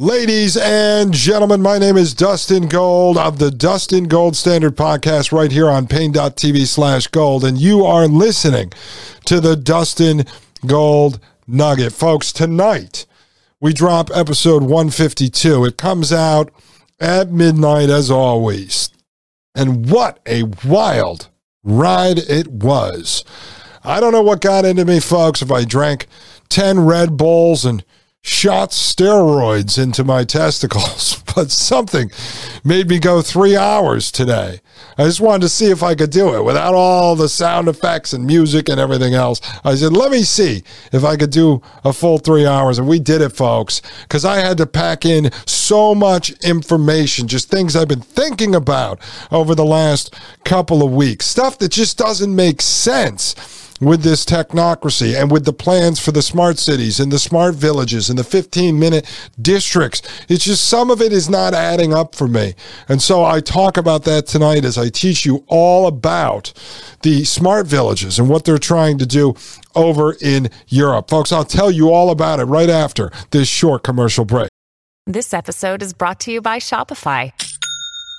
Ladies and gentlemen, my name is Dustin Gold of the Dustin Gold Standard Podcast right here on Paine.tv slash gold. And you are listening to the Dustin Gold Nugget. Folks, tonight we drop episode 152. It comes out at midnight as always. And what a wild ride it was. I don't know what got into me, folks, if I drank 10 Red Bulls and shot steroids into my testicles, but something made me go three hours today. I just wanted to see if I could do it without all the sound effects and music and everything else. I said, let me see if I could do a full three hours. And we did it, folks, because I had to pack in so much information, just things I've been thinking about over the last couple of weeks, stuff that just doesn't make sense with this technocracy and with the plans for the smart cities and the smart villages and the 15 minute districts. It's just some of it is not adding up for me. And so I talk about that tonight as I teach you all about the smart villages and what they're trying to do over in Europe. Folks, I'll tell you all about it right after this short commercial break. This episode is brought to you by Shopify.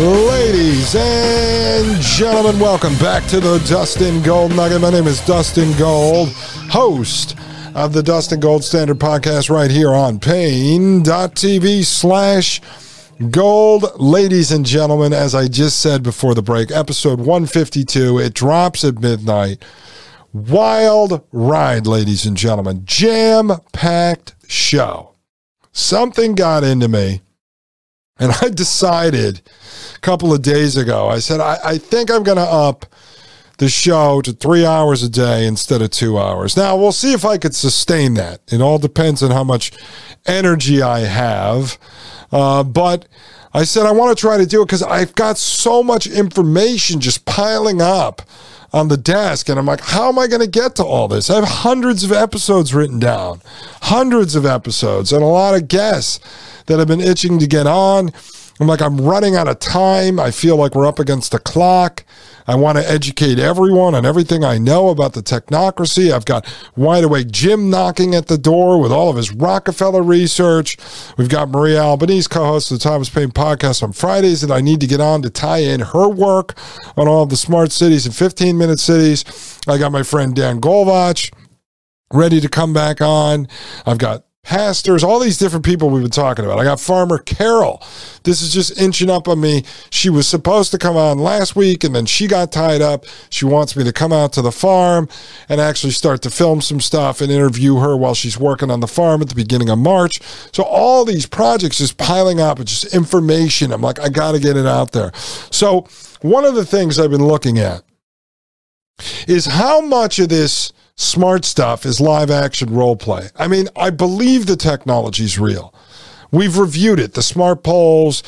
Ladies and gentlemen, welcome back to the Dustin Gold Nugget. My name is Dustin Gold, host of the Dustin Gold Standard podcast right here on Paine.tv slash gold. Ladies and gentlemen, as I just said before the break, episode 152, it drops at midnight. Wild ride, ladies and gentlemen. Jam packed show. Something got into me, and I decided couple of days ago. I said, I, I think I'm going to up the show to three hours a day instead of two hours. Now, we'll see if I could sustain that. It all depends on how much energy I have. Uh, but I said, I want to try to do it because I've got so much information just piling up on the desk. And I'm like, how am I going to get to all this? I have hundreds of episodes written down, hundreds of episodes, and a lot of guests that have been itching to get on. I'm like, I'm running out of time. I feel like we're up against the clock. I want to educate everyone on everything I know about the technocracy. I've got Wide Awake Jim knocking at the door with all of his Rockefeller research. We've got Maria Albanese, co host of the Thomas Paine podcast on Fridays, that I need to get on to tie in her work on all the smart cities and 15 minute cities. I got my friend Dan Golvach ready to come back on. I've got pastors, all these different people we've been talking about. I got Farmer Carol. This is just inching up on me. She was supposed to come on last week and then she got tied up. She wants me to come out to the farm and actually start to film some stuff and interview her while she's working on the farm at the beginning of March. So all these projects just piling up. It's just information. I'm like, I got to get it out there. So one of the things I've been looking at is how much of this smart stuff is live action role play. I mean, I believe the technology is real. We've reviewed it the smart poles,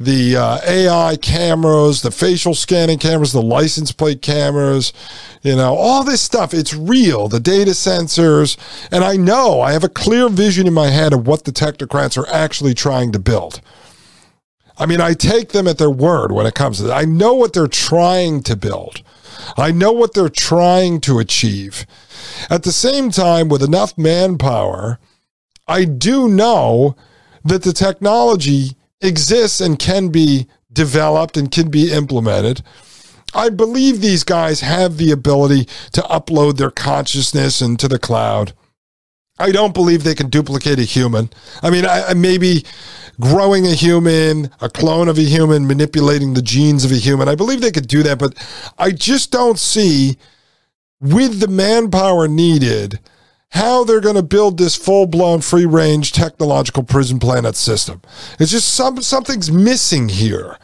the uh, AI cameras, the facial scanning cameras, the license plate cameras, you know, all this stuff. It's real, the data sensors. And I know I have a clear vision in my head of what the technocrats are actually trying to build. I mean, I take them at their word when it comes to that. I know what they're trying to build. I know what they're trying to achieve. At the same time, with enough manpower, I do know that the technology exists and can be developed and can be implemented. I believe these guys have the ability to upload their consciousness into the cloud. I don't believe they can duplicate a human. I mean, I, maybe growing a human, a clone of a human, manipulating the genes of a human. I believe they could do that, but I just don't see with the manpower needed how they're going to build this full-blown free-range technological prison planet system. It's just some something's missing here.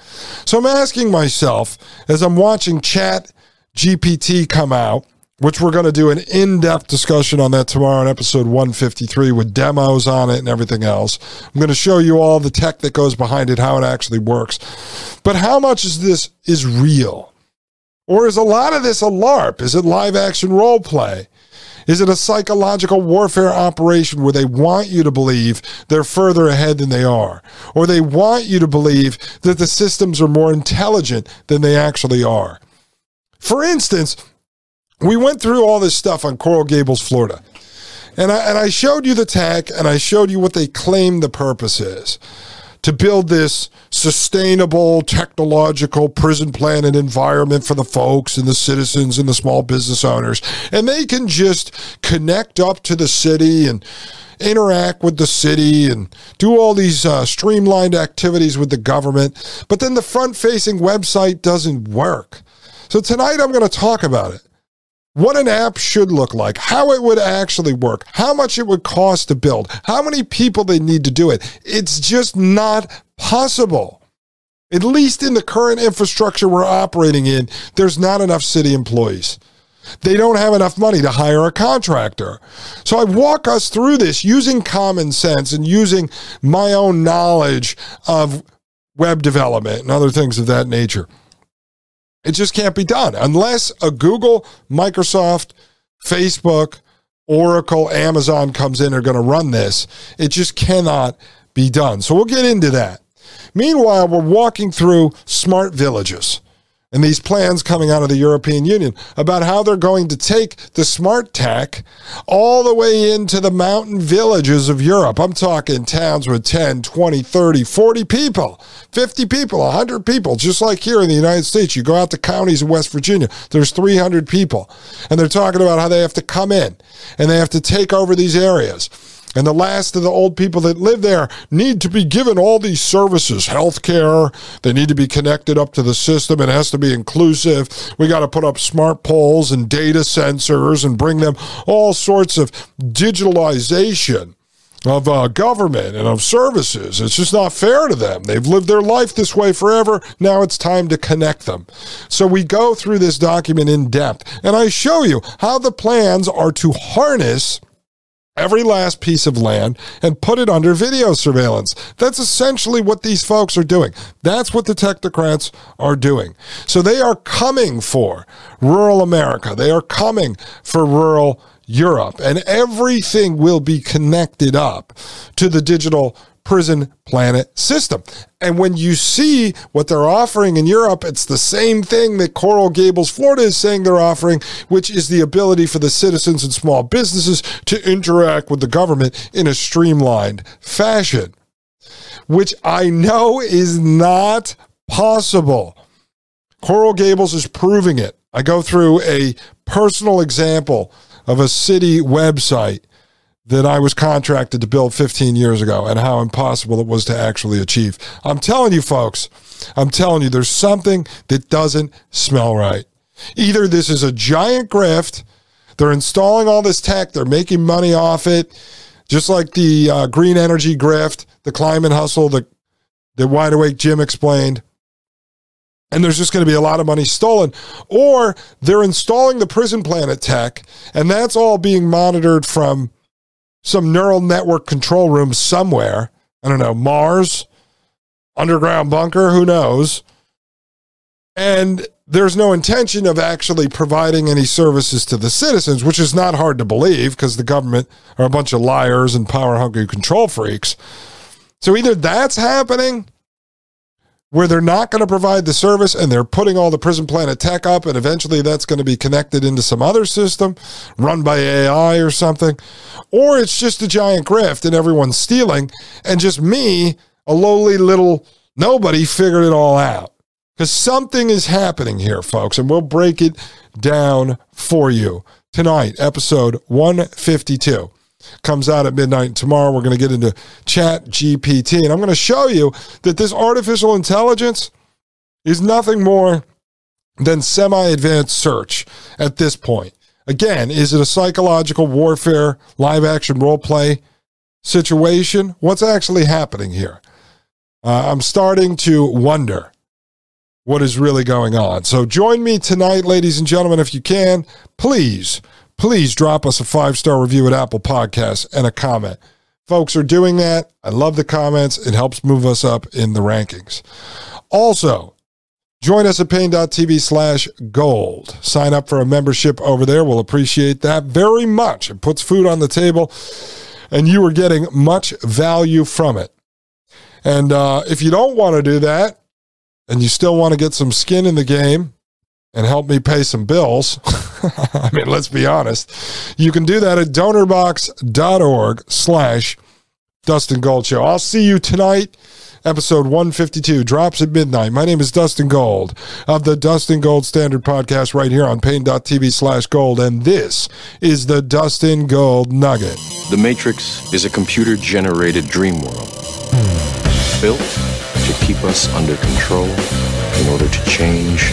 So I'm asking myself as I'm watching Chat GPT come out, which we're going to do an in-depth discussion on that tomorrow in episode 153 with demos on it and everything else. I'm going to show you all the tech that goes behind it, how it actually works. But how much is this is real? Or is a lot of this a LARP? Is it live action role play? Is it a psychological warfare operation where they want you to believe they're further ahead than they are? Or they want you to believe that the systems are more intelligent than they actually are? For instance, we went through all this stuff on Coral Gables, Florida. And I, and I showed you the tech and I showed you what they claim the purpose is to build this sustainable technological prison planet environment for the folks and the citizens and the small business owners. And they can just connect up to the city and interact with the city and do all these uh, streamlined activities with the government. But then the front facing website doesn't work. So tonight I'm going to talk about it what an app should look like, how it would actually work, how much it would cost to build, how many people they need to do it. It's just not possible. At least in the current infrastructure we're operating in, there's not enough city employees. They don't have enough money to hire a contractor. So I walk us through this using common sense and using my own knowledge of web development and other things of that nature. It just can't be done unless a Google, Microsoft, Facebook, Oracle, Amazon comes in are going to run this. It just cannot be done. So we'll get into that. Meanwhile, we're walking through smart villages and these plans coming out of the European Union about how they're going to take the smart tech all the way into the mountain villages of Europe. I'm talking towns with 10, 20, 30, 40 people, 50 people, 100 people, just like here in the United States. You go out to counties in West Virginia, there's 300 people. And they're talking about how they have to come in and they have to take over these areas. And the last of the old people that live there need to be given all these services, health care. They need to be connected up to the system. It has to be inclusive. We got to put up smart poles and data sensors and bring them all sorts of digitalization of uh, government and of services. It's just not fair to them. They've lived their life this way forever. Now it's time to connect them. So we go through this document in depth and I show you how the plans are to harness every last piece of land and put it under video surveillance. That's essentially what these folks are doing. That's what the technocrats are doing. So they are coming for rural America. They are coming for rural Europe, and everything will be connected up to the digital prison planet system. And when you see what they're offering in Europe, it's the same thing that Coral Gables, Florida is saying they're offering, which is the ability for the citizens and small businesses to interact with the government in a streamlined fashion, which I know is not possible. Coral Gables is proving it. I go through a personal example of a city website that I was contracted to build 15 years ago and how impossible it was to actually achieve. I'm telling you, folks, I'm telling you, there's something that doesn't smell right. Either this is a giant grift, they're installing all this tech, they're making money off it, just like the uh, green energy grift, the climate hustle that, that Wide Awake Jim explained. And there's just going to be a lot of money stolen. Or they're installing the prison planet tech, and that's all being monitored from some neural network control room somewhere. I don't know, Mars, underground bunker, who knows? And there's no intention of actually providing any services to the citizens, which is not hard to believe because the government are a bunch of liars and power hungry control freaks. So either that's happening where they're not going to provide the service and they're putting all the prison planet tech up and eventually that's going to be connected into some other system run by AI or something or it's just a giant grift and everyone's stealing and just me a lowly little nobody figured it all out. Cuz something is happening here folks and we'll break it down for you tonight episode 152 comes out at midnight. Tomorrow, we're going to get into Chat GPT. And I'm going to show you that this artificial intelligence is nothing more than semi advanced search at this point. Again, is it a psychological warfare, live action role play situation? What's actually happening here? Uh, I'm starting to wonder what is really going on. So join me tonight, ladies and gentlemen, if you can. Please, please drop us a five star review at Apple Podcasts and a comment. Folks are doing that. I love the comments. It helps move us up in the rankings. Also, join us at Paine.tv slash gold. Sign up for a membership over there. We'll appreciate that very much. It puts food on the table, and you are getting much value from it. And uh, if you don't want to do that, and you still want to get some skin in the game and help me pay some bills, I mean, let's be honest, you can do that at donorbox.org slash Dustin Gold Show. I'll see you tonight. Episode 152 drops at midnight. My name is Dustin Gold of the Dustin Gold Standard Podcast right here on Paine.tv slash gold. And this is the Dustin Gold Nugget. The Matrix is a computer generated dream world built to keep us under control in order to change